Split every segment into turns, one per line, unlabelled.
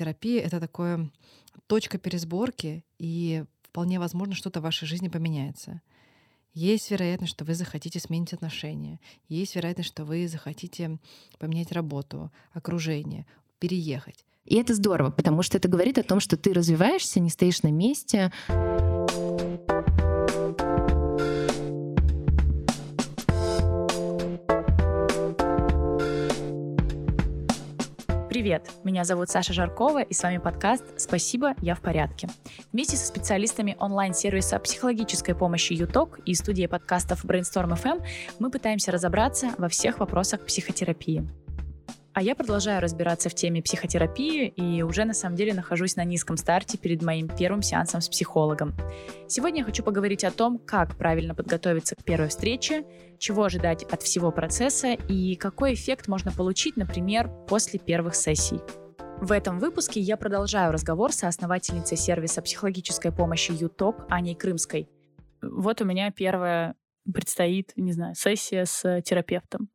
психотерапия — это такое точка пересборки, и вполне возможно, что-то в вашей жизни поменяется. Есть вероятность, что вы захотите сменить отношения. Есть вероятность, что вы захотите поменять работу, окружение, переехать.
И это здорово, потому что это говорит о том, что ты развиваешься, не стоишь на месте.
Привет, меня зовут Саша Жаркова, и с вами подкаст «Спасибо, я в порядке». Вместе со специалистами онлайн-сервиса психологической помощи ЮТОК и студией подкастов Brainstorm FM мы пытаемся разобраться во всех вопросах психотерапии. А я продолжаю разбираться в теме психотерапии и уже на самом деле нахожусь на низком старте перед моим первым сеансом с психологом. Сегодня я хочу поговорить о том, как правильно подготовиться к первой встрече, чего ожидать от всего процесса и какой эффект можно получить, например, после первых сессий. В этом выпуске я продолжаю разговор со основательницей сервиса психологической помощи ЮТОК Аней Крымской. Вот у меня первая предстоит, не знаю, сессия с терапевтом.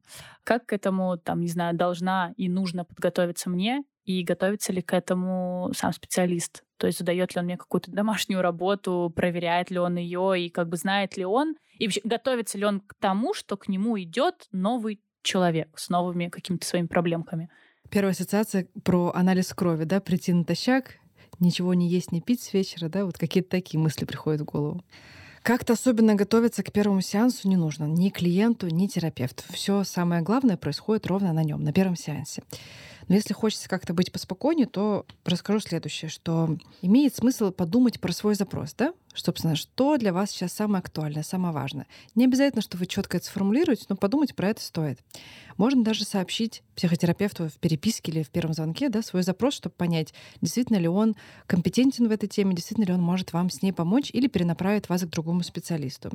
Как к этому, там, не знаю, должна и нужно подготовиться мне, и готовится ли к этому сам специалист? То есть задает ли он мне какую-то домашнюю работу, проверяет ли он ее, и как бы знает ли он, и вообще готовится ли он к тому, что к нему идет новый человек с новыми какими-то своими проблемками.
Первая ассоциация про анализ крови, да, прийти натощак, ничего не есть, не пить с вечера, да, вот какие-то такие мысли приходят в голову. Как-то особенно готовиться к первому сеансу не нужно ни клиенту, ни терапевту. Все самое главное происходит ровно на нем, на первом сеансе. Но если хочется как-то быть поспокойнее, то расскажу следующее, что имеет смысл подумать про свой запрос, да? Собственно, что для вас сейчас самое актуальное, самое важное. Не обязательно, что вы четко это сформулируете, но подумать про это стоит. Можно даже сообщить психотерапевту в переписке или в первом звонке да, свой запрос, чтобы понять, действительно ли он компетентен в этой теме, действительно ли он может вам с ней помочь или перенаправит вас к другому специалисту.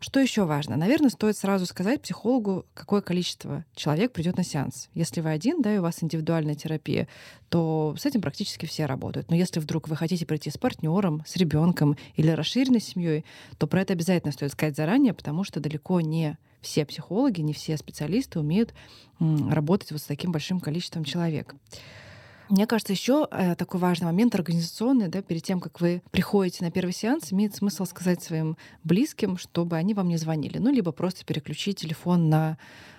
Что еще важно? Наверное, стоит сразу сказать психологу, какое количество человек придет на сеанс. Если вы один, да, и у вас индивидуальная терапия, то с этим практически все работают. Но если вдруг вы хотите прийти с партнером, с ребенком или расширенной семьей, то про это обязательно стоит сказать заранее, потому что далеко не все психологи, не все специалисты умеют работать вот с таким большим количеством человек. Мне кажется, еще э, такой важный момент организационный, да, перед тем, как вы приходите на первый сеанс, имеет смысл сказать своим близким, чтобы они вам не звонили, ну, либо просто переключить телефон на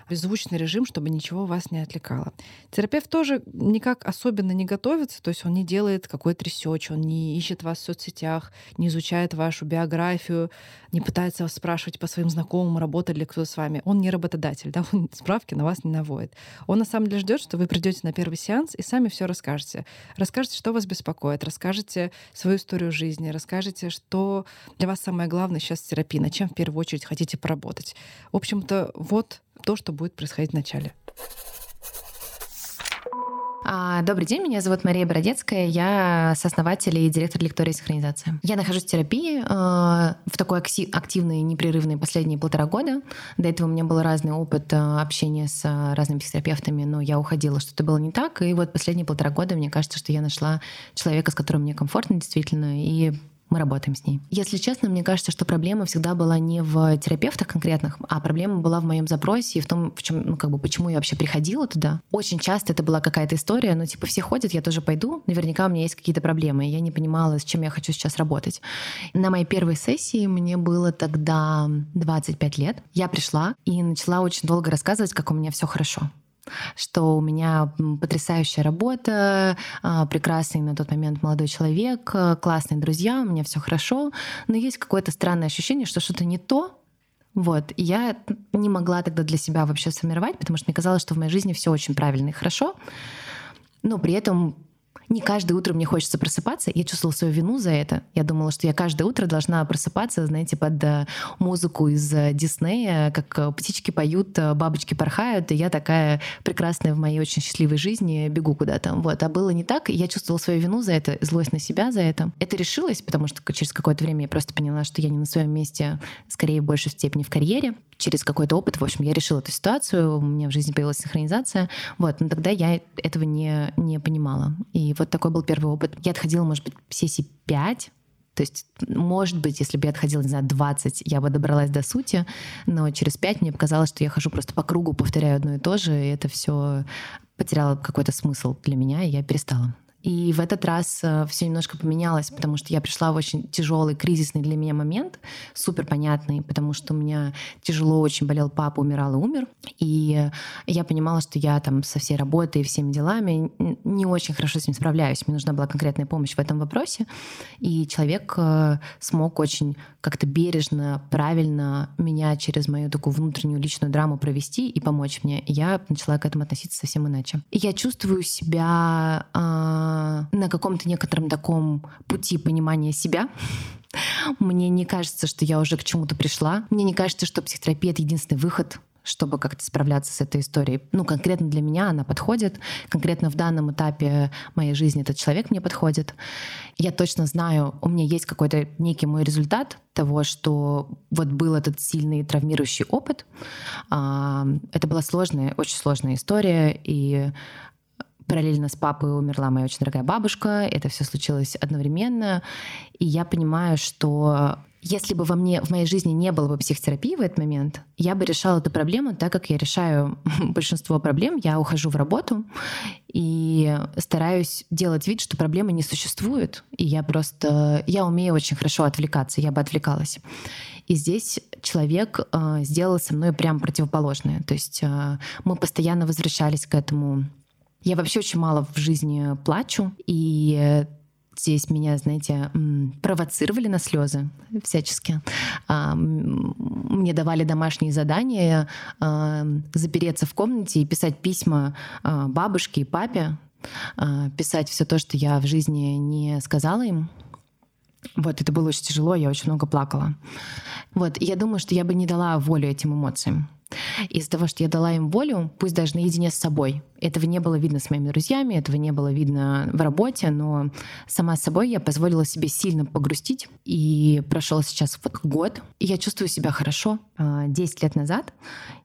беззвучный режим, чтобы ничего вас не отвлекало. Терапевт тоже никак особенно не готовится, то есть он не делает какой-то research, он не ищет вас в соцсетях, не изучает вашу биографию, не пытается вас спрашивать по своим знакомым, работает ли кто-то с вами. Он не работодатель, да, он справки на вас не наводит. Он на самом деле ждет, что вы придете на первый сеанс и сами все расскажете. Расскажете, что вас беспокоит, расскажете свою историю жизни, расскажете, что для вас самое главное сейчас в терапии, над чем в первую очередь хотите поработать. В общем-то, вот то, что будет происходить в начале.
А, добрый день, меня зовут Мария Бородецкая, я сооснователь и директор лектории синхронизации. Я нахожусь в терапии э, в такой активной, непрерывной последние полтора года. До этого у меня был разный опыт э, общения с разными психотерапевтами, но я уходила, что-то было не так. И вот последние полтора года мне кажется, что я нашла человека, с которым мне комфортно действительно, и мы работаем с ней. Если честно, мне кажется, что проблема всегда была не в терапевтах конкретных, а проблема была в моем запросе и в том, в чем, ну, как бы, почему я вообще приходила туда. Очень часто это была какая-то история, ну, типа, все ходят, я тоже пойду, наверняка у меня есть какие-то проблемы, и я не понимала, с чем я хочу сейчас работать. На моей первой сессии мне было тогда 25 лет. Я пришла и начала очень долго рассказывать, как у меня все хорошо что у меня потрясающая работа, а, прекрасный на тот момент молодой человек, а, классные друзья, у меня все хорошо, но есть какое-то странное ощущение, что что-то не то, вот. И я не могла тогда для себя вообще сформировать, потому что мне казалось, что в моей жизни все очень правильно и хорошо, но при этом не каждое утро мне хочется просыпаться. Я чувствовала свою вину за это. Я думала, что я каждое утро должна просыпаться, знаете, под э, музыку из э, Диснея, как э, птички поют, бабочки порхают, и я такая прекрасная в моей очень счастливой жизни бегу куда-то. Вот. А было не так. Я чувствовала свою вину за это, злость на себя за это. Это решилось, потому что через какое-то время я просто поняла, что я не на своем месте, скорее, в большей степени в карьере через какой-то опыт, в общем, я решила эту ситуацию, у меня в жизни появилась синхронизация, вот, но тогда я этого не, не понимала. И вот такой был первый опыт. Я отходила, может быть, сессии 5, то есть, может быть, если бы я отходила, не знаю, 20, я бы добралась до сути, но через 5 мне показалось, что я хожу просто по кругу, повторяю одно и то же, и это все потеряло какой-то смысл для меня, и я перестала И в этот раз э, все немножко поменялось, потому что я пришла в очень тяжелый, кризисный для меня момент, супер понятный, потому что у меня тяжело очень болел папа, умирал и умер. И я понимала, что я там со всей работой и всеми делами не очень хорошо с ним справляюсь. Мне нужна была конкретная помощь в этом вопросе. И человек э, смог очень как-то бережно, правильно меня через мою такую внутреннюю личную драму провести и помочь мне. И я начала к этому относиться совсем иначе. И я чувствую себя э, на каком-то некотором таком пути понимания себя. Мне не кажется, что я уже к чему-то пришла. Мне не кажется, что психотерапия — это единственный выход чтобы как-то справляться с этой историей. Ну, конкретно для меня она подходит. Конкретно в данном этапе моей жизни этот человек мне подходит. Я точно знаю, у меня есть какой-то некий мой результат того, что вот был этот сильный травмирующий опыт. А, это была сложная, очень сложная история, и Параллельно с папой умерла моя очень дорогая бабушка. Это все случилось одновременно. И я понимаю, что если бы во мне, в моей жизни не было бы психотерапии в этот момент, я бы решала эту проблему так, как я решаю большинство проблем. Я ухожу в работу и стараюсь делать вид, что проблемы не существует. И я просто... Я умею очень хорошо отвлекаться, я бы отвлекалась. И здесь человек э, сделал со мной прям противоположное. То есть э, мы постоянно возвращались к этому я вообще очень мало в жизни плачу, и здесь меня, знаете, провоцировали на слезы всячески. А, мне давали домашние задания а, запереться в комнате и писать письма а, бабушке и папе, писать все то, что я в жизни не сказала им. Вот, это было очень тяжело, я очень много плакала. Вот, я думаю, что я бы не дала волю этим эмоциям. Из-за того, что я дала им волю, пусть даже наедине с собой. Этого не было видно с моими друзьями, этого не было видно в работе, но сама с собой я позволила себе сильно погрустить. И прошел сейчас вот год, и я чувствую себя хорошо. А, десять лет назад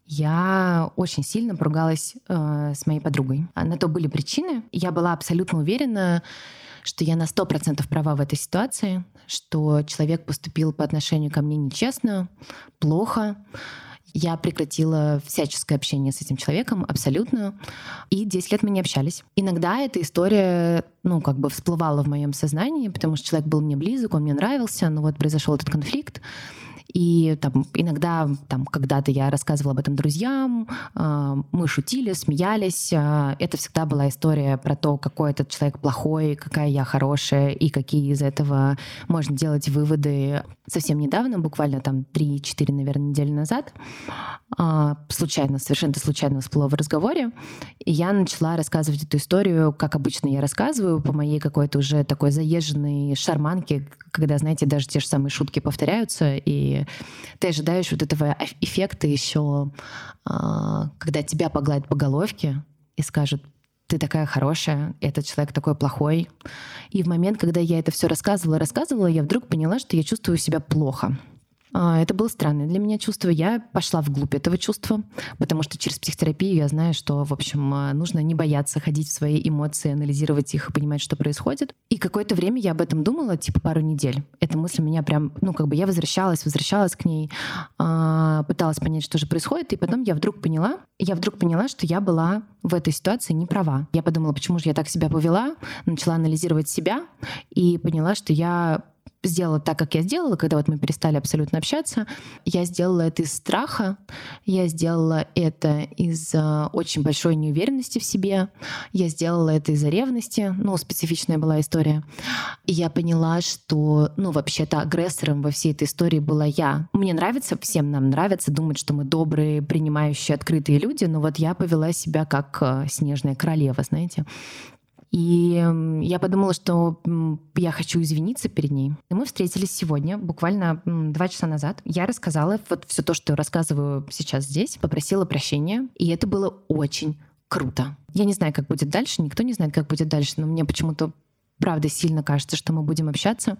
я очень сильно поругалась э, с моей подругой. А на то были причины. Я была абсолютно уверена, что я на сто процентов права в этой ситуации, что человек поступил по отношению ко мне нечестно, плохо, я прекратила всяческое общение с этим человеком абсолютно. И 10 лет мы не общались. Иногда эта история, ну, как бы всплывала в моем сознании, потому что человек был мне близок, он мне нравился, но вот произошел этот конфликт. И там, иногда, там, когда-то я рассказывала об этом друзьям, э, мы шутили, смеялись. Э, это всегда была история про то, какой этот человек плохой, какая я хорошая, и какие из этого можно делать выводы. Совсем недавно, буквально там 3-4, наверное, недели назад, э, случайно, совершенно случайно всплыло в разговоре, и я начала рассказывать эту историю, как обычно я рассказываю, по моей какой-то уже такой заезженной шарманке, когда, знаете, даже те же самые шутки повторяются, и ты ожидаешь вот этого эффекта еще, а, когда тебя погладят по головке и скажут, ты такая хорошая, этот человек такой плохой. И в момент, когда я это все рассказывала, рассказывала, я вдруг поняла, что я чувствую себя плохо. А, это было странное для меня чувство. Я пошла вглубь этого чувства, потому что через психотерапию я знаю, что, в общем, а, нужно не бояться ходить в свои эмоции, анализировать их и понимать, что происходит. И какое-то время я об этом думала, типа пару недель. Эта мысль меня прям, ну, как бы я возвращалась, возвращалась к ней, а, пыталась понять, что же происходит, и потом я вдруг поняла, я вдруг поняла, что я была в этой ситуации не права. Я подумала, почему же я так себя повела, начала анализировать себя и поняла, что я сделала так, как я сделала, когда вот мы перестали абсолютно общаться. Я сделала это из страха, я сделала это из э, очень большой неуверенности в себе, я сделала это из-за ревности, ну, специфичная была история. И я поняла, что, ну, вообще-то агрессором во всей этой истории была я. Мне нравится, всем нам нравится думать, что мы добрые, принимающие, открытые люди, но вот я повела себя как э, снежная королева, знаете. И я подумала, что я хочу извиниться перед ней. И мы встретились сегодня, буквально два часа назад. Я рассказала вот все то, что рассказываю сейчас здесь, попросила прощения, и это было очень круто. Я не знаю, как будет дальше, никто не знает, как будет дальше, но мне почему-то правда сильно кажется, что мы будем общаться.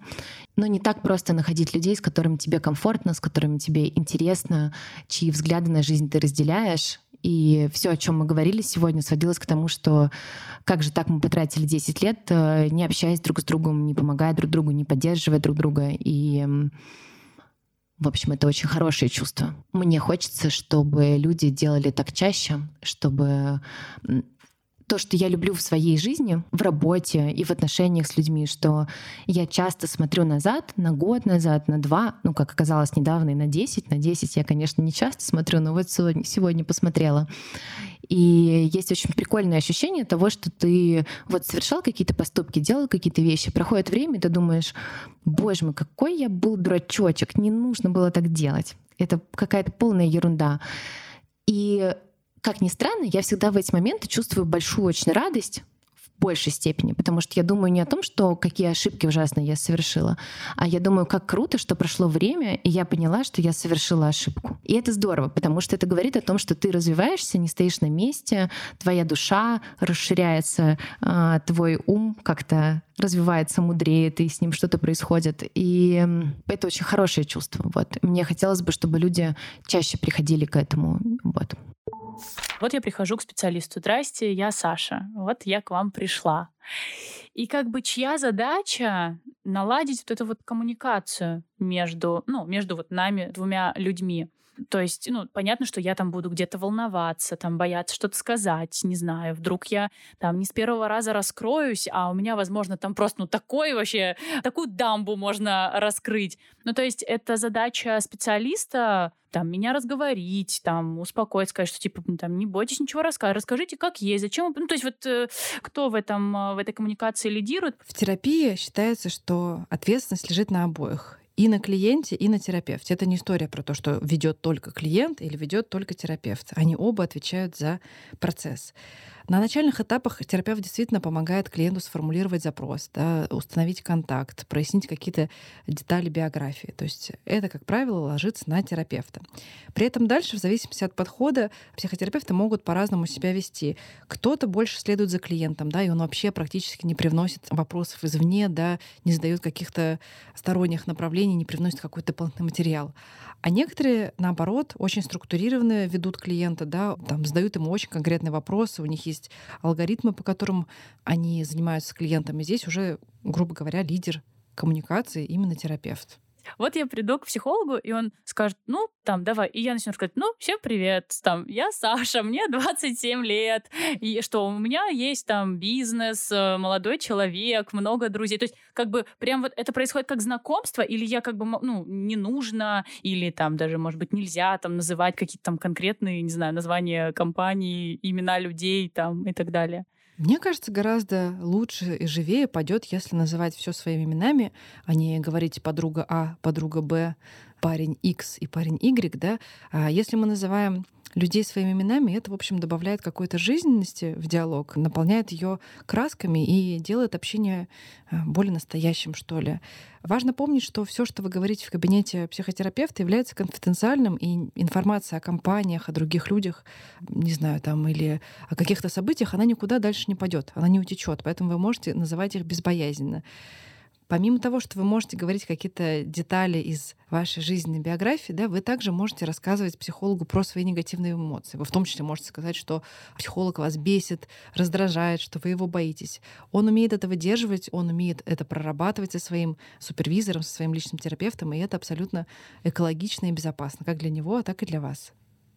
Но не так просто находить людей, с которыми тебе комфортно, с которыми тебе интересно, чьи взгляды на жизнь ты разделяешь. И все, о чем мы говорили сегодня, сводилось к тому, что как же так мы потратили 10 лет, э, не общаясь друг с другом, не помогая друг другу, не поддерживая друг друга. И в общем, это очень хорошее чувство. Мне хочется, чтобы люди делали так чаще, чтобы то, что я люблю в своей жизни, в работе и в отношениях с людьми, что я часто смотрю назад, на год назад, на два, ну, как оказалось недавно, и на 10. На 10 я, конечно, не часто смотрю, но вот сегодня, сегодня посмотрела. И есть очень прикольное ощущение того, что ты вот совершал какие-то поступки, делал какие-то вещи, проходит время, и ты думаешь, боже мой, какой я был дурачочек, не нужно было так делать. Это какая-то полная ерунда. И как ни странно, я всегда в эти моменты чувствую большую очень радость большей степени, потому что я думаю не о том, что какие ошибки ужасные я совершила, а я думаю, как круто, что прошло время, и я поняла, что я совершила ошибку. И это здорово, потому что это говорит о том, что ты развиваешься, не стоишь на месте, твоя душа расширяется, а, твой ум как-то развивается, мудреет, и с ним что-то происходит. И это очень хорошее чувство. Вот. Мне хотелось бы, чтобы люди чаще приходили к этому. Вот.
Вот я прихожу к специалисту. Здрасте, я Саша. Вот я к вам пришла. И как бы чья задача наладить вот эту вот коммуникацию между, ну, между вот нами двумя людьми. То есть, ну, понятно, что я там буду где-то волноваться, там бояться что-то сказать, не знаю, вдруг я там не с первого раза раскроюсь, а у меня, возможно, там просто, ну, такой вообще, такую дамбу можно раскрыть. Ну, то есть это задача специалиста там, меня разговорить, там, успокоить, сказать, что, типа, там, не бойтесь ничего рассказать, расскажите, как есть, зачем... Ну, то есть вот э, кто в, этом, э, в этой коммуникации лидирует?
В терапии считается, что ответственность лежит на обоих и на клиенте, и на терапевте. Это не история про то, что ведет только клиент или ведет только терапевт. Они оба отвечают за процесс. На начальных этапах терапевт действительно помогает клиенту сформулировать запрос, да, установить контакт, прояснить какие-то детали биографии. То есть это, как правило, ложится на терапевта. При этом дальше, в зависимости от подхода, психотерапевты могут по-разному себя вести. Кто-то больше следует за клиентом, да, и он вообще практически не привносит вопросов извне, да, не задает каких-то сторонних направлений, не привносит какой-то дополнительный материал. А некоторые, наоборот, очень структурированно ведут клиента, да, там, задают ему очень конкретные вопросы, у них есть алгоритмы, по которым они занимаются с клиентами. Здесь уже, грубо говоря, лидер коммуникации именно терапевт.
Вот я приду к психологу, и он скажет, ну, там, давай. И я начну сказать, ну, всем привет, там, я Саша, мне 27 лет, и что, у меня есть там бизнес, э, молодой человек, много друзей. То есть, как бы, прям вот это происходит как знакомство, или я как бы, ну, не нужно, или там даже, может быть, нельзя там называть какие-то там конкретные, не знаю, названия компаний, имена людей там и так далее.
Мне кажется, гораздо лучше и живее пойдет, если называть все своими именами, а не говорить подруга А, подруга Б, парень X и парень Y, да. А если мы называем людей своими именами, это, в общем, добавляет какой-то жизненности в диалог, наполняет ее красками и делает общение э, более настоящим, что ли. Важно помнить, что все, что вы говорите в кабинете психотерапевта, является конфиденциальным, и информация о компаниях, о других людях, не знаю, там, или о каких-то событиях, она никуда дальше не пойдет, она не утечет. Поэтому вы можете называть их безбоязненно. Помимо того, что вы можете говорить какие-то детали из вашей жизненной биографии, да, вы также можете рассказывать психологу про свои негативные эмоции. Вы в том числе можете сказать, что психолог вас бесит, раздражает, что вы его боитесь. Он умеет это выдерживать, он умеет это прорабатывать со своим супервизором, со своим личным терапевтом, и это абсолютно экологично и безопасно, как для него, так и для вас.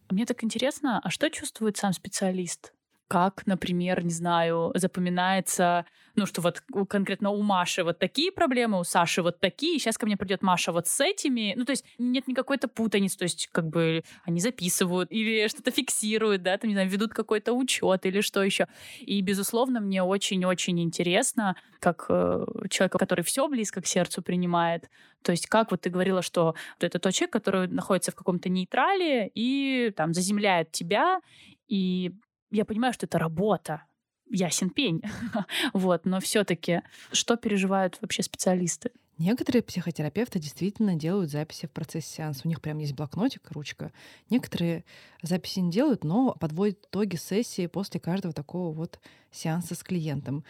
Мне так интересно, а что чувствует сам специалист? Как, например, не знаю, запоминается, ну, что вот конкретно у Маши вот такие проблемы, у Саши вот такие, сейчас ко мне придет Маша вот с этими. Ну, то есть нет никакой-то путаницы, то есть как бы они записывают или что-то фиксируют, да, там, не знаю, ведут какой-то учет или что еще. И, безусловно, мне очень-очень интересно, как э, человека, который все близко к сердцу принимает, то есть как вот ты говорила, что это тот человек, который находится в каком-то нейтрале и там заземляет тебя, и я понимаю, что это работа, ясен пень. вот, но все-таки что переживают вообще специалисты?
Некоторые психотерапевты действительно делают записи в процессе сеанса. У них прям есть блокнотик, ручка. Некоторые записи не делают, но подводят итоги сессии после каждого такого вот сеанса с клиентом.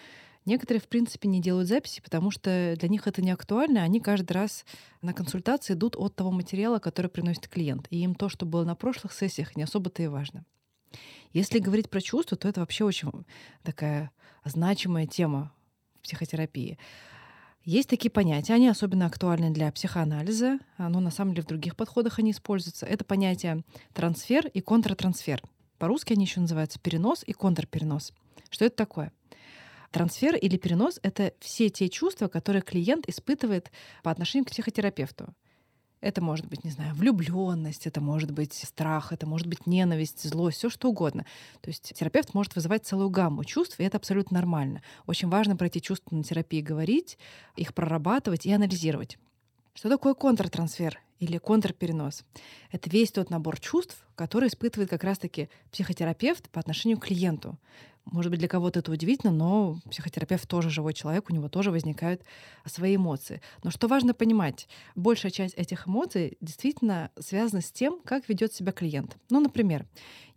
Некоторые, в принципе, не делают записи, потому что для них это не актуально. Они каждый раз на консультации идут от того материала, который приносит клиент. И им то, что было на прошлых сессиях, не особо-то и важно. Если говорить про чувства, то это вообще очень такая значимая тема в психотерапии. Есть такие понятия, они особенно актуальны для психоанализа, но на самом деле в других подходах они используются. Это понятие трансфер и контртрансфер. По-русски они еще называются перенос и контрперенос. Что это такое? Трансфер или перенос — это все те чувства, которые клиент испытывает по отношению к психотерапевту. Это может быть, не знаю, влюбленность, это может быть страх, это может быть ненависть, злость, все что угодно. То есть терапевт может вызывать целую гамму чувств, и это абсолютно нормально. Очень важно про эти чувства на терапии говорить, их прорабатывать и анализировать. Что такое контртрансфер или контрперенос? Это весь тот набор чувств, который испытывает как раз-таки психотерапевт по отношению к клиенту. Может быть, для кого-то это удивительно, но психотерапевт тоже живой человек, у него тоже возникают свои эмоции. Но что важно понимать, большая часть этих эмоций действительно связана с тем, как ведет себя клиент. Ну, например,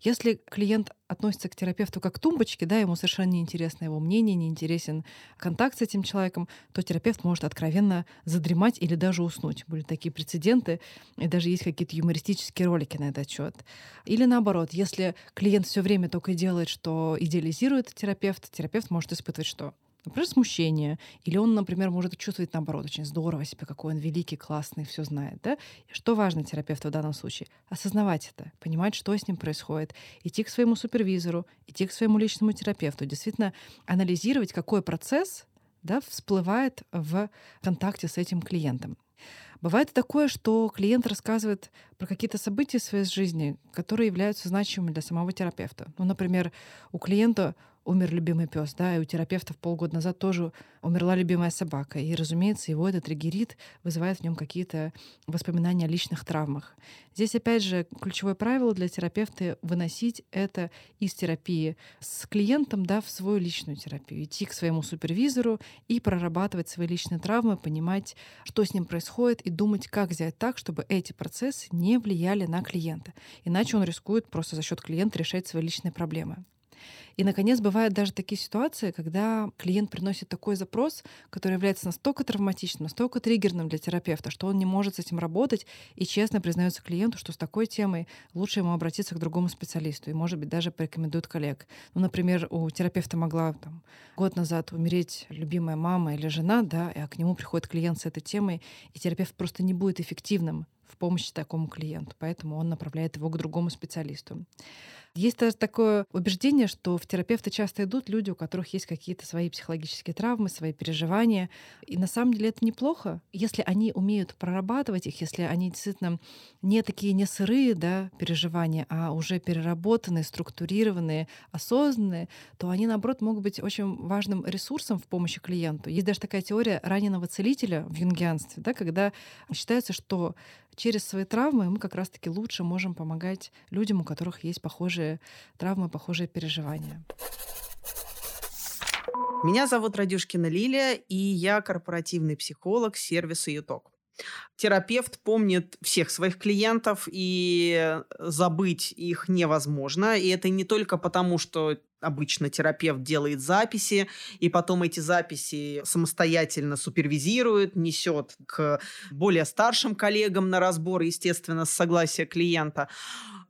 если клиент относится к терапевту как к тумбочке, да, ему совершенно не интересно его мнение, не интересен контакт с этим человеком, то терапевт может откровенно задремать или даже уснуть. Были такие прецеденты, и даже есть какие-то юмористические ролики на этот счет. Или наоборот, если клиент все время только делает, что идеализирует терапевт, терапевт может испытывать что? Например, смущение. Или он, например, может чувствовать, наоборот, очень здорово себя, какой он великий, классный, все знает. Да? Что важно терапевту в данном случае? Осознавать это, понимать, что с ним происходит, идти к своему супервизору, идти к своему личному терапевту, действительно анализировать, какой процесс да, всплывает в контакте с этим клиентом. Бывает такое, что клиент рассказывает про какие-то события в своей жизни, которые являются значимыми для самого терапевта. Ну, например, у клиента умер любимый пес, да, и у терапевтов полгода назад тоже умерла любимая собака. И, разумеется, его этот триггерит, вызывает в нем какие-то воспоминания о личных травмах. Здесь, опять же, ключевое правило для терапевта — выносить это из терапии с клиентом да, в свою личную терапию, идти к своему супервизору и прорабатывать свои личные травмы, понимать, что с ним происходит, и думать, как сделать так, чтобы эти процессы не влияли на клиента. Иначе он рискует просто за счет клиента решать свои личные проблемы. И, наконец, бывают даже такие ситуации, когда клиент приносит такой запрос, который является настолько травматичным, настолько триггерным для терапевта, что он не может с этим работать и честно признается клиенту, что с такой темой лучше ему обратиться к другому специалисту и, может быть, даже порекомендует коллег. Ну, например, у терапевта могла там, год назад умереть любимая мама или жена, да, а к нему приходит клиент с этой темой, и терапевт просто не будет эффективным в помощи такому клиенту, поэтому он направляет его к другому специалисту. Есть даже такое убеждение, что в терапевты часто идут люди, у которых есть какие-то свои психологические травмы, свои переживания. И на самом деле это неплохо, если они умеют прорабатывать их, если они действительно не такие не сырые да, переживания, а уже переработанные, структурированные, осознанные, то они, наоборот, могут быть очень важным ресурсом в помощи клиенту. Есть даже такая теория раненого целителя в юнгианстве, да, когда считается, что через свои травмы мы как раз-таки лучше можем помогать людям, у которых есть похожие травмы, похожие переживания.
Меня зовут Радюшкина Лилия, и я корпоративный психолог сервиса ЮТОК. Терапевт помнит всех своих клиентов, и забыть их невозможно. И это не только потому, что обычно терапевт делает записи, и потом эти записи самостоятельно супервизирует, несет к более старшим коллегам на разбор, естественно, с согласия клиента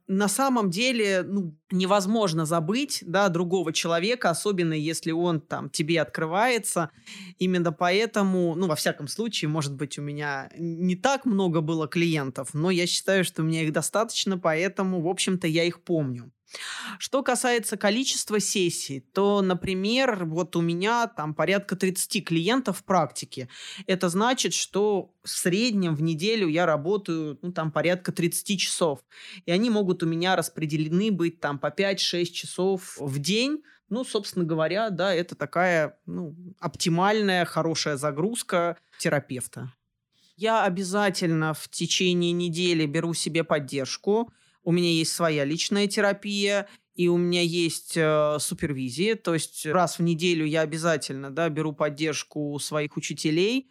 на самом деле ну, невозможно забыть да, другого человека, особенно если он там тебе открывается. Именно поэтому, ну, во всяком случае, может быть, у меня не так много было клиентов, но я считаю, что у меня их достаточно, поэтому, в общем-то, я их помню. Что касается количества сессий, то, например, вот у меня там порядка 30 клиентов в практике. Это значит, что в среднем в неделю я работаю ну, там порядка 30 часов. И они могут у меня распределены быть там по 5-6 часов в день. Ну, собственно говоря, да, это такая ну, оптимальная, хорошая загрузка терапевта. Я обязательно в течение недели беру себе поддержку у меня есть своя личная терапия, и у меня есть э, супервизия, то есть раз в неделю я обязательно да, беру поддержку своих учителей,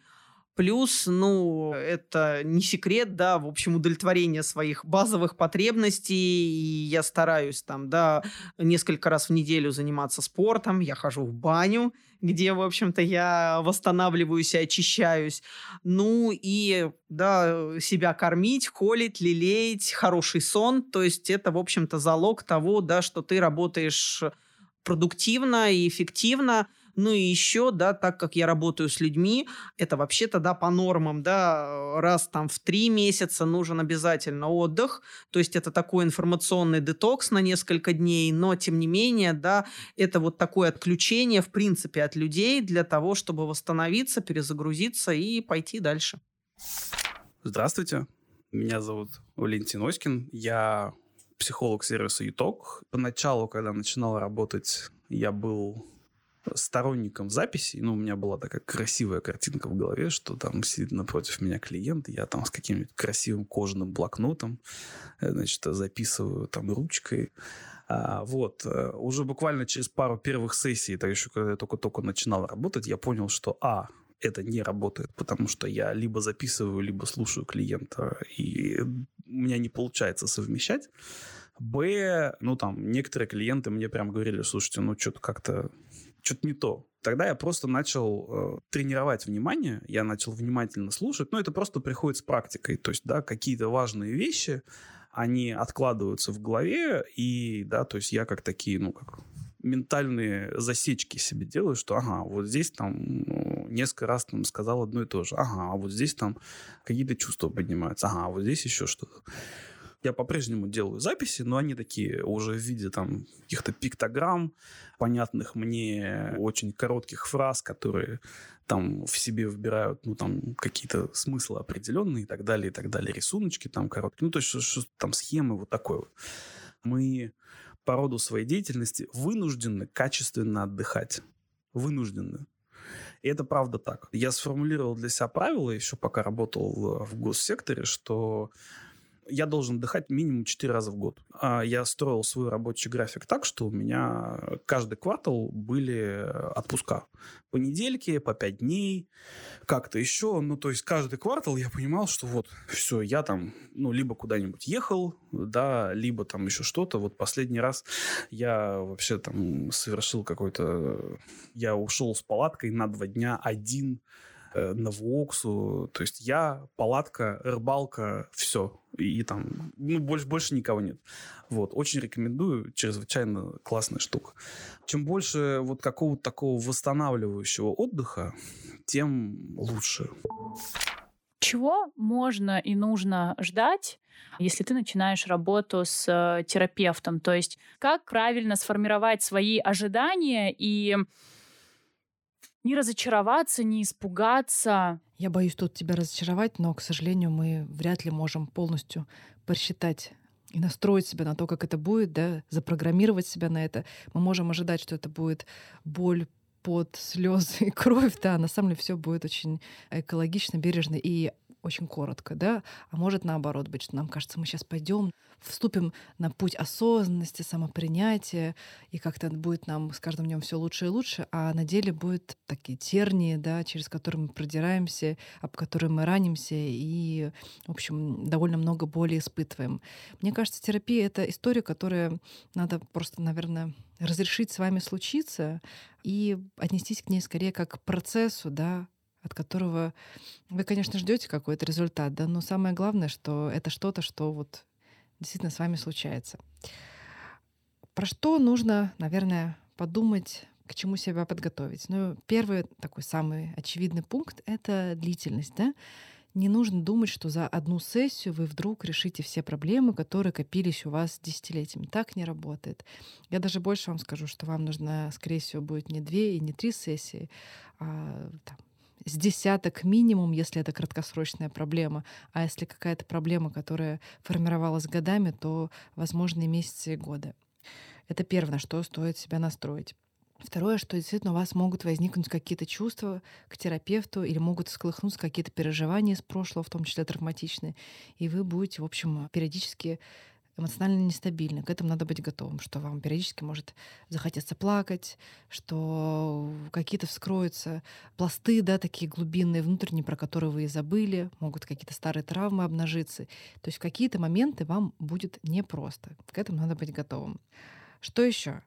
Плюс, ну, это не секрет, да, в общем, удовлетворение своих базовых потребностей. И я стараюсь там, да, несколько раз в неделю заниматься спортом. Я хожу в баню, где, в общем-то, я восстанавливаюсь и очищаюсь. Ну и, да, себя кормить, холить, лелеять, хороший сон. То есть это, в общем-то, залог того, да, что ты работаешь продуктивно и эффективно. Ну и еще, да, так как я работаю с людьми, это вообще тогда по нормам, да, раз там в три месяца нужен обязательно отдых, то есть это такой информационный детокс на несколько дней, но тем не менее, да, это вот такое отключение, в принципе, от людей для того, чтобы восстановиться, перезагрузиться и пойти дальше.
Здравствуйте, меня зовут Валентин Оськин, я психолог сервиса ЮТОК. Поначалу, когда начинал работать, я был сторонником записей. Ну, у меня была такая красивая картинка в голове, что там сидит напротив меня клиент, я там с каким-нибудь красивым кожаным блокнотом, э, значит, записываю там ручкой. А, вот. Э, уже буквально через пару первых сессий, это еще когда я только-только начинал работать, я понял, что, а, это не работает, потому что я либо записываю, либо слушаю клиента, и у меня не получается совмещать. Б, ну там, некоторые клиенты мне прям говорили, слушайте, ну что-то как-то, что-то не то. Тогда я просто начал э, тренировать внимание, я начал внимательно слушать, но это просто приходит с практикой, то есть, да, какие-то важные вещи, они откладываются в голове, и, да, то есть я как такие, ну, как ментальные засечки себе делаю, что, ага, вот здесь там ну, несколько раз там сказал одно и то же, ага, а вот здесь там какие-то чувства поднимаются, ага, а вот здесь еще что-то. Я по-прежнему делаю записи, но они такие уже в виде там каких-то пиктограмм, понятных мне очень коротких фраз, которые там в себе выбирают, ну, там, какие-то смыслы определенные и так далее, и так далее, рисуночки там короткие, ну, то есть, что, что, там схемы вот такой вот. Мы по роду своей деятельности вынуждены качественно отдыхать. Вынуждены. И это правда так. Я сформулировал для себя правило, еще пока работал в госсекторе, что я должен отдыхать минимум 4 раза в год. А я строил свой рабочий график так, что у меня каждый квартал были отпуска. Понедельки, по 5 дней, как-то еще. Ну, то есть каждый квартал я понимал, что вот все, я там, ну, либо куда-нибудь ехал, да, либо там еще что-то. Вот последний раз я вообще там совершил какой-то... Я ушел с палаткой на два дня один Э, на Воксу. То есть я, палатка, рыбалка, все. И, и там, ну, больше, больше никого нет. Вот, очень рекомендую, чрезвычайно классная штука. Чем больше вот какого-то такого восстанавливающего отдыха, тем лучше.
Чего можно и нужно ждать, если ты начинаешь работу с э, терапевтом? То есть как правильно сформировать свои ожидания и не разочароваться, не испугаться.
Я боюсь тут тебя разочаровать, но, к сожалению, мы вряд ли можем полностью просчитать и настроить себя на то, как это будет, да, запрограммировать себя на это. Мы можем ожидать, что это будет боль под слезы и кровь, да, на самом деле все будет очень экологично, бережно и очень коротко, да, а может наоборот быть, что нам кажется, мы сейчас пойдем, вступим на путь осознанности, самопринятия, и как-то будет нам с каждым днем все лучше и лучше, а на деле будут такие тернии, да, через которые мы продираемся, об которые мы ранимся и, в общем, довольно много боли испытываем. Мне кажется, терапия — это история, которая надо просто, наверное, разрешить с вами случиться и отнестись к ней скорее как к процессу, да, от которого вы, конечно, ждете какой-то результат, да, но самое главное, что это что-то, что вот действительно с вами случается. Про что нужно, наверное, подумать, к чему себя подготовить? Ну, первый такой самый очевидный пункт — это длительность, да. Не нужно думать, что за одну сессию вы вдруг решите все проблемы, которые копились у вас десятилетиями. Так не работает. Я даже больше вам скажу, что вам нужно, скорее всего, будет не две и не три сессии, а там, с десяток минимум, если это краткосрочная проблема. А если какая-то проблема, которая формировалась годами, то возможные месяцы и годы. Это первое, на что стоит себя настроить. Второе, что действительно у вас могут возникнуть какие-то чувства к терапевту или могут сколыхнуться какие-то переживания из прошлого, в том числе травматичные, и вы будете, в общем, периодически эмоционально нестабильны. К этому надо быть готовым, что вам периодически может захотеться плакать, что какие-то вскроются пласты, да, такие глубинные, внутренние, про которые вы и забыли, могут какие-то старые травмы обнажиться. То есть в какие-то моменты вам будет непросто. К этому надо быть готовым. Что еще?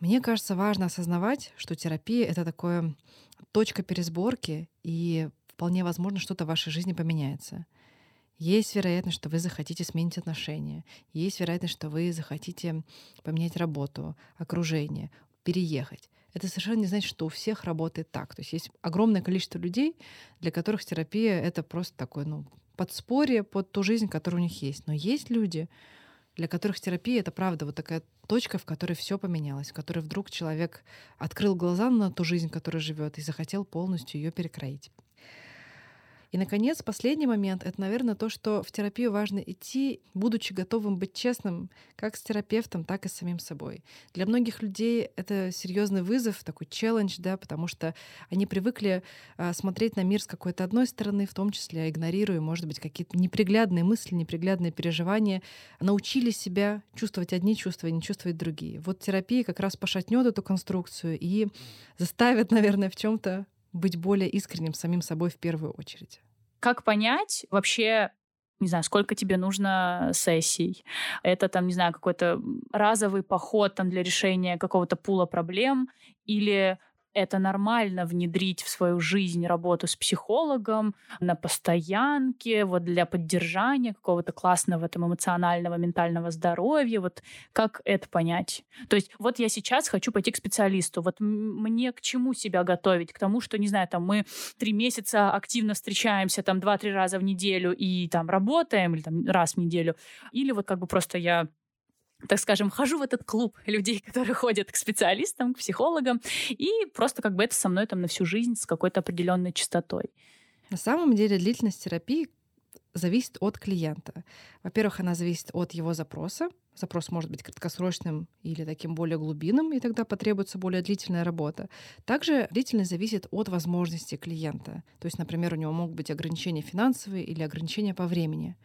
Мне кажется, важно осознавать, что терапия — это такое точка пересборки, и вполне возможно, что-то в вашей жизни поменяется. Есть вероятность, что вы захотите сменить отношения. Есть вероятность, что вы захотите поменять работу, окружение. переехать. Это совершенно не значит, что у всех работает так. То есть есть огромное количество людей, для которых терапия — это просто такое, ну, подспорье под ту жизнь, которая у них есть. Но есть люди, для которых терапия это правда вот такая точка, в которой все поменялось, в которой вдруг человек открыл глаза на ту жизнь, которой живет, и захотел полностью ее перекроить. И, наконец, последний момент — это, наверное, то, что в терапию важно идти, будучи готовым быть честным как с терапевтом, так и с самим собой. Для многих людей это серьезный вызов, такой челлендж, да, потому что они привыкли а, смотреть на мир с какой-то одной стороны, в том числе игнорируя, может быть, какие-то неприглядные мысли, неприглядные переживания, научили себя чувствовать одни чувства и не чувствовать другие. Вот терапия как раз пошатнет эту конструкцию и заставит, наверное, в чем-то быть более искренним самим собой в первую очередь.
Как понять вообще, не знаю, сколько тебе нужно сессий. Это там, не знаю, какой-то разовый поход там для решения какого-то пула проблем или это нормально внедрить в свою жизнь работу с психологом на постоянке, вот для поддержания какого-то классного там эмоционального, ментального здоровья, вот как это понять? То есть вот я сейчас хочу пойти к специалисту, вот мне к чему себя готовить? К тому, что, не знаю, там мы три месяца активно встречаемся там два-три раза в неделю и там работаем, или там раз в неделю, или вот как бы просто я так скажем, хожу в этот клуб людей, которые ходят к специалистам, к психологам, и просто как бы это со мной там на всю жизнь с какой-то определенной частотой.
На самом деле длительность терапии зависит от клиента. Во-первых, она зависит от его запроса. Запрос может быть краткосрочным или таким более глубинным, и тогда потребуется более длительная работа. Также длительность зависит от возможностей клиента. То есть, например, у него могут быть ограничения финансовые или ограничения по времени.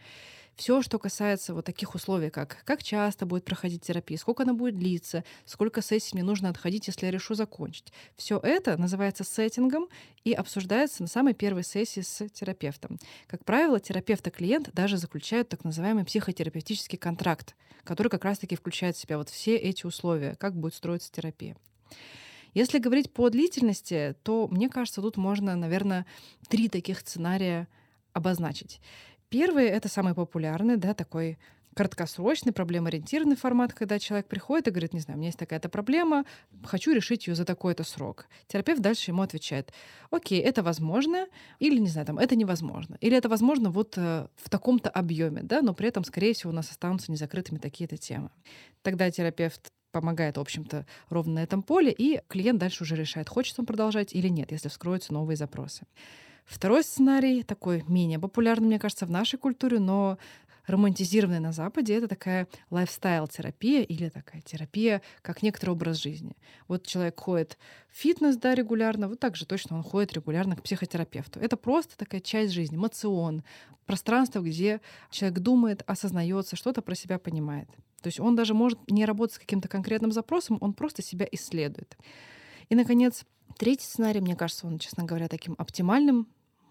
Все, что касается вот таких условий, как как часто будет проходить терапия, сколько она будет длиться, сколько сессий мне нужно отходить, если я решу закончить. Все это называется сеттингом и обсуждается на самой первой сессии с терапевтом. Как правило, терапевт и клиент даже заключают так называемый психотерапевтический контракт, который как раз-таки включает в себя вот все эти условия, как будет строиться терапия. Если говорить по длительности, то мне кажется, тут можно, наверное, три таких сценария обозначить. Первый — это самый популярный, да, такой краткосрочный, проблемоориентированный формат, когда человек приходит и говорит, не знаю, у меня есть такая-то проблема, хочу решить ее за такой-то срок. Терапевт дальше ему отвечает, окей, это возможно, или, не знаю, там, это невозможно, или это возможно вот э, в таком-то объеме, да, но при этом, скорее всего, у нас останутся незакрытыми такие-то темы. Тогда терапевт помогает, в общем-то, ровно на этом поле, и клиент дальше уже решает, хочет он продолжать или нет, если вскроются новые запросы. Второй сценарий, такой менее популярный, мне кажется, в нашей культуре, но романтизированный на Западе, это такая лайфстайл-терапия или такая терапия как некоторый образ жизни. Вот человек ходит в фитнес, да, регулярно, вот так же точно он ходит регулярно к психотерапевту. Это просто такая часть жизни, мацион, пространство, где человек думает, осознается, что-то про себя понимает. То есть он даже может не работать с каким-то конкретным запросом, он просто себя исследует. И, наконец, третий сценарий, мне кажется, он, честно говоря, таким оптимальным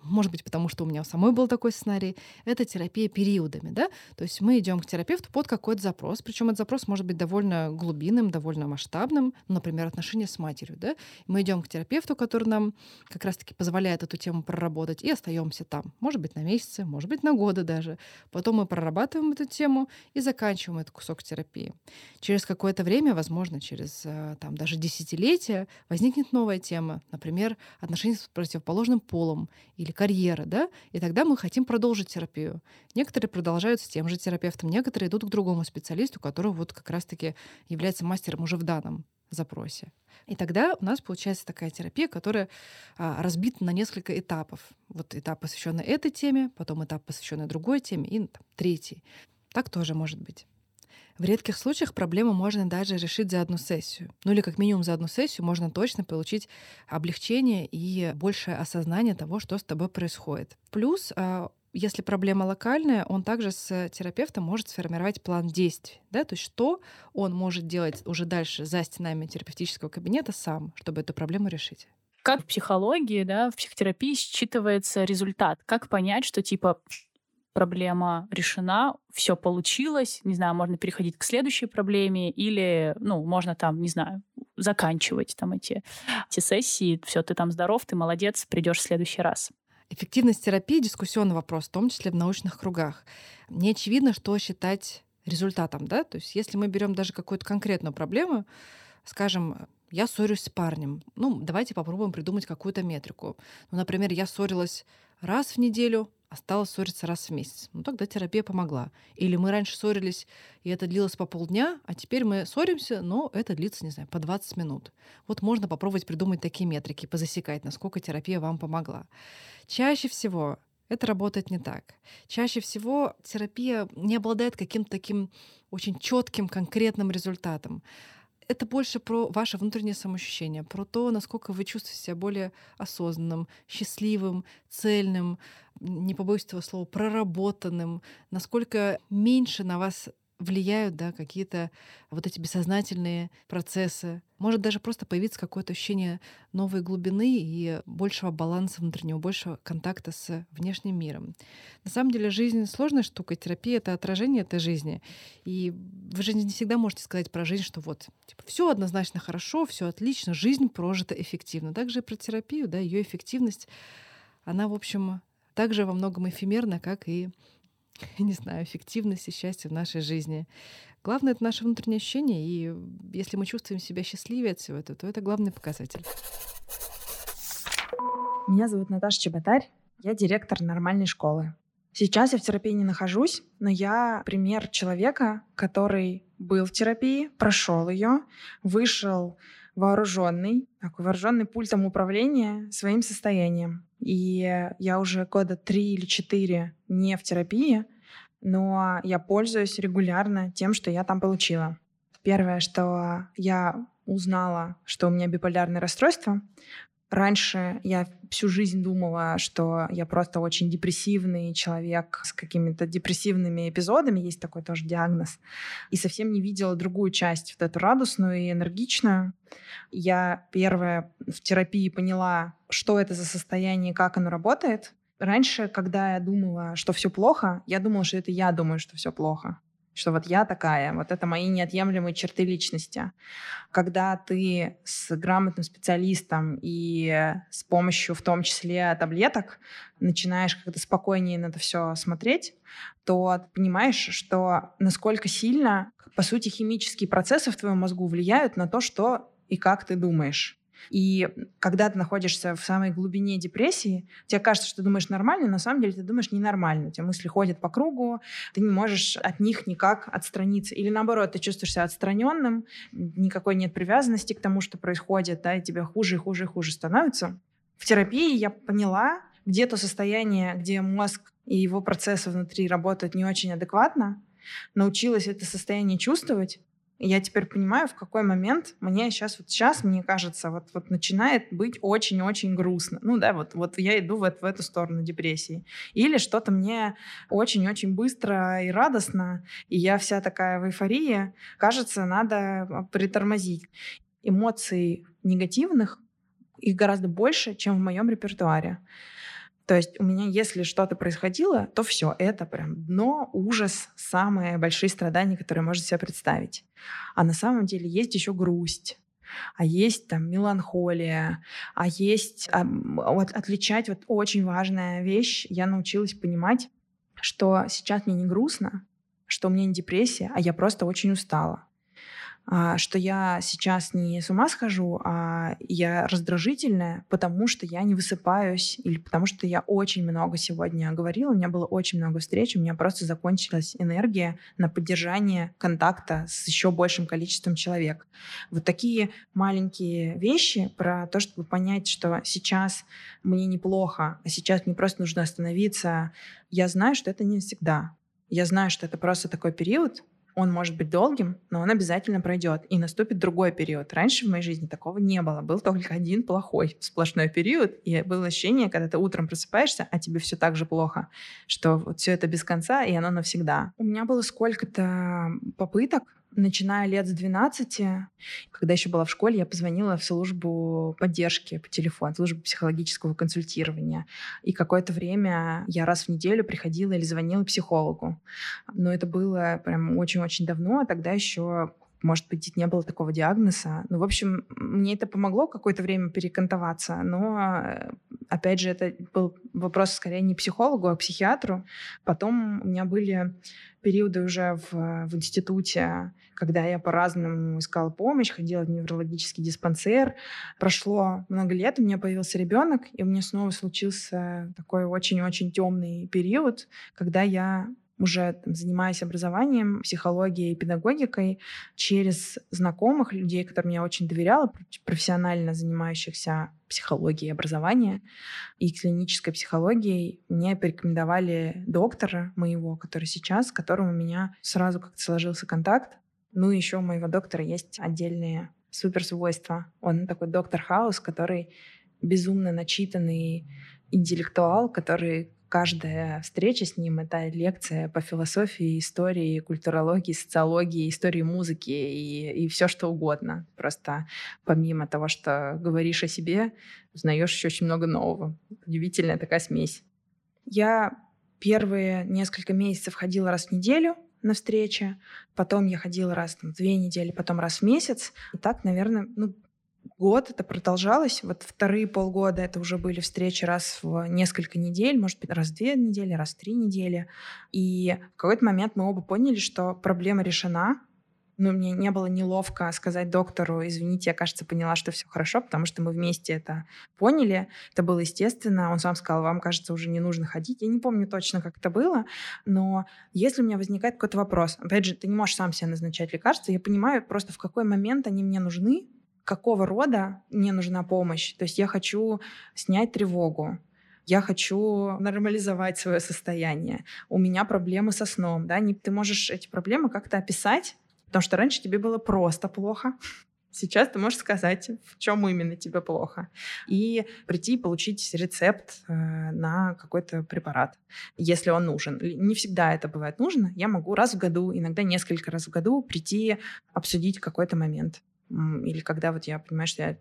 может быть, потому что у меня самой был такой сценарий, это терапия периодами, да, то есть мы идем к терапевту под какой-то запрос, причем этот запрос может быть довольно глубинным, довольно масштабным, например, отношения с матерью, да, мы идем к терапевту, который нам как раз-таки позволяет эту тему проработать, и остаемся там, может быть, на месяцы, может быть, на годы даже. Потом мы прорабатываем эту тему и заканчиваем этот кусок терапии. Через какое-то время, возможно, через э, там даже десятилетия, возникнет новая тема, например, отношения с противоположным полом или карьера, да, и тогда мы хотим продолжить терапию. Некоторые продолжают с тем же терапевтом, некоторые идут к другому специалисту, который вот как раз-таки является мастером уже в данном запросе. И тогда у нас получается такая терапия, которая а, разбита на несколько этапов. Вот этап, посвященный этой теме, потом этап, посвященный другой теме, и там, третий. Так тоже может быть. В редких случаях проблему можно даже решить за одну сессию. Ну или как минимум за одну сессию можно точно получить облегчение и большее осознание того, что с тобой происходит. Плюс а, если проблема локальная, он также с терапевтом может сформировать план действий. Да? То есть что он может делать уже дальше за стенами терапевтического кабинета сам, чтобы эту проблему решить.
Как в психологии, да, в психотерапии считывается результат? Как понять, что типа проблема решена, все получилось, не знаю, можно переходить к следующей проблеме или, ну, можно там, не знаю, заканчивать там эти, эти сессии, все, ты там здоров, ты молодец, придешь в следующий раз.
Эффективность терапии — дискуссионный вопрос, в том числе в научных кругах. Не очевидно, что считать результатом, да, то есть если мы берем даже какую-то конкретную проблему, скажем, я ссорюсь с парнем. Ну, давайте попробуем придумать какую-то метрику. Ну, например, я ссорилась раз в неделю, а стала ссориться раз в месяц. Ну, тогда терапия помогла. Или мы раньше ссорились, и это длилось по полдня, а теперь мы ссоримся, но это длится, не знаю, по 20 минут. Вот можно попробовать придумать такие метрики, позасекать, насколько терапия вам помогла. Чаще всего это работает не так. Чаще всего терапия не обладает каким-то таким очень четким, конкретным результатом это больше про ваше внутреннее самоощущение, про то, насколько вы чувствуете себя более осознанным, счастливым, цельным, не побоюсь этого слова, проработанным, насколько меньше на вас влияют да, какие-то вот эти бессознательные процессы. Может даже просто появиться какое-то ощущение новой глубины и большего баланса внутреннего, большего контакта с внешним миром. На самом деле жизнь сложная штука, терапия — это отражение этой жизни. И в жизни не всегда можете сказать про жизнь, что вот типа, все однозначно хорошо, все отлично, жизнь прожита эффективно. Также и про терапию, да, ее эффективность, она, в общем, также во многом эфемерна, как и не знаю, эффективность и счастье в нашей жизни. Главное — это наше внутреннее ощущение, и если мы чувствуем себя счастливее от всего этого, то это главный показатель.
Меня зовут Наташа Чеботарь, я директор нормальной школы. Сейчас я в терапии не нахожусь, но я пример человека, который был в терапии, прошел ее, вышел вооруженный, такой вооруженный пультом управления своим состоянием. И я уже года три или четыре не в терапии, но я пользуюсь регулярно тем, что я там получила. Первое, что я узнала, что у меня биполярное расстройство, Раньше я всю жизнь думала, что я просто очень депрессивный человек с какими-то депрессивными эпизодами, есть такой тоже диагноз, и совсем не видела другую часть, вот эту радостную и энергичную. Я первая в терапии поняла, что это за состояние, как оно работает. Раньше, когда я думала, что все плохо, я думала, что это я думаю, что все плохо что вот я такая, вот это мои неотъемлемые черты личности. Когда ты с грамотным специалистом и с помощью в том числе таблеток начинаешь как-то спокойнее на это все смотреть, то ты понимаешь, что насколько сильно, по сути, химические процессы в твоем мозгу влияют на то, что и как ты думаешь. И когда ты находишься в самой глубине депрессии, тебе кажется, что ты думаешь нормально, но на самом деле ты думаешь ненормально. У тебя мысли ходят по кругу, ты не можешь от них никак отстраниться. Или наоборот, ты чувствуешь себя отстраненным, никакой нет привязанности к тому, что происходит, да, и тебе хуже и хуже и хуже становится. В терапии я поняла, где то состояние, где мозг и его процессы внутри работают не очень адекватно, научилась это состояние чувствовать, я теперь понимаю, в какой момент мне сейчас, вот сейчас, мне кажется, вот, вот начинает быть очень-очень грустно. Ну да, вот, вот я иду в, в эту сторону депрессии. Или что-то мне очень-очень быстро и радостно, и я вся такая в эйфории. Кажется, надо а, притормозить. Эмоций негативных, их гораздо больше, чем в моем репертуаре. То есть у меня, если что-то происходило, то все, это прям дно, ужас, самые большие страдания, которые можно себе представить. А на самом деле есть еще грусть, а есть там меланхолия, а есть а, вот отличать вот очень важная вещь. Я научилась понимать, что сейчас мне не грустно, что у меня не депрессия, а я просто очень устала. А, что я сейчас не с ума схожу, а я раздражительная, потому что я не высыпаюсь или потому что я очень много сегодня говорила, у меня было очень много встреч, у меня просто закончилась энергия на поддержание контакта с еще большим количеством человек. Вот такие маленькие вещи про то, чтобы понять, что сейчас мне неплохо, а сейчас мне просто нужно остановиться. Я знаю, что это не всегда. Я знаю, что это просто такой период, он может быть долгим, но он обязательно пройдет, и наступит другой период. Раньше в моей жизни такого не было. Был только один плохой сплошной период, и было ощущение, когда ты утром просыпаешься, а тебе все так же плохо, что вот все это без конца, и оно навсегда. У меня было сколько-то попыток начиная лет с 12, когда еще была в школе, я позвонила в службу поддержки по телефону, службу психологического консультирования. И какое-то время я раз в неделю приходила или звонила психологу. Но это было прям очень-очень давно, а тогда еще может быть, не было такого диагноза. Ну, в общем, мне это помогло какое-то время перекантоваться, но, э, опять же, это был вопрос скорее не психологу, а психиатру. Потом у меня были периоды уже в, в институте, когда я по-разному искала помощь, ходила в неврологический диспансер. Прошло много лет, у меня появился ребенок, и у меня снова случился такой очень-очень темный период, когда я уже там, занимаясь образованием, психологией и педагогикой, через знакомых людей, которым я очень доверяла, профессионально занимающихся психологией образования и клинической психологией, мне порекомендовали доктора моего, который сейчас, с которым у меня сразу как-то сложился контакт. Ну и еще у моего доктора есть отдельные суперсвойства. Он такой доктор Хаус, который безумно начитанный интеллектуал, который каждая встреча с ним — это лекция по философии, истории, культурологии, социологии, истории музыки и, и все что угодно. Просто помимо того, что говоришь о себе, узнаешь еще очень много нового. Удивительная такая смесь. Я первые несколько месяцев ходила раз в неделю на встречи, потом я ходила раз там, две недели, потом раз в месяц. И так, наверное, ну, год это продолжалось. Вот вторые полгода это уже были встречи раз в несколько недель, может быть, раз в две недели, раз в три недели. И в какой-то момент мы оба поняли, что проблема решена, но мне не было неловко сказать доктору, извините, я, кажется, поняла, что все хорошо, потому что мы вместе это поняли. Это было естественно. Он сам сказал, вам, кажется, уже не нужно ходить. Я не помню точно, как это было, но если у меня возникает какой-то вопрос, опять же, ты не можешь сам себе назначать лекарства, я понимаю просто, в какой момент они мне нужны, какого рода мне нужна помощь. То есть я хочу снять тревогу, я хочу нормализовать свое состояние. У меня проблемы со сном, да, ты можешь эти проблемы как-то описать, потому что раньше тебе было просто плохо. Сейчас ты можешь сказать, в чем именно тебе плохо, и прийти и получить рецепт э, на какой-то препарат, если он нужен. Не всегда это бывает нужно. Я могу раз в году, иногда несколько раз в году прийти обсудить какой-то момент. Или когда вот я понимаю, что я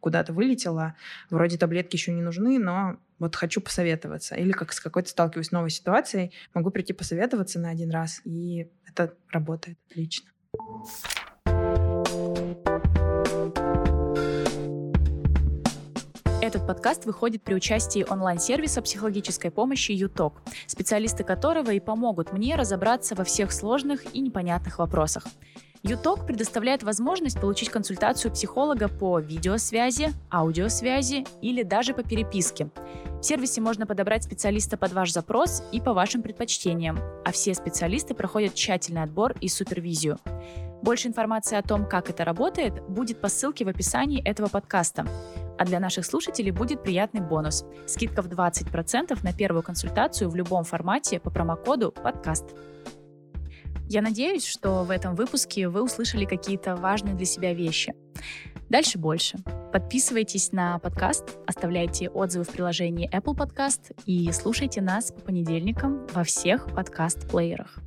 куда-то вылетела, вроде таблетки еще не нужны, но вот хочу посоветоваться. Или как с какой-то сталкиваюсь с новой ситуацией, могу прийти посоветоваться на один раз, и это работает отлично.
Этот подкаст выходит при участии онлайн-сервиса психологической помощи ЮТОК, специалисты которого и помогут мне разобраться во всех сложных и непонятных вопросах. Юток предоставляет возможность получить консультацию психолога по видеосвязи, аудиосвязи или даже по переписке. В сервисе можно подобрать специалиста под ваш запрос и по вашим предпочтениям, а все специалисты проходят тщательный отбор и супервизию. Больше информации о том, как это работает, будет по ссылке в описании этого подкаста. А для наших слушателей будет приятный бонус. Скидка в 20% на первую консультацию в любом формате по промокоду «Подкаст». Я надеюсь, что в этом выпуске вы услышали какие-то важные для себя вещи. Дальше больше. Подписывайтесь на подкаст, оставляйте отзывы в приложении Apple Podcast и слушайте нас по понедельникам во всех подкаст-плеерах.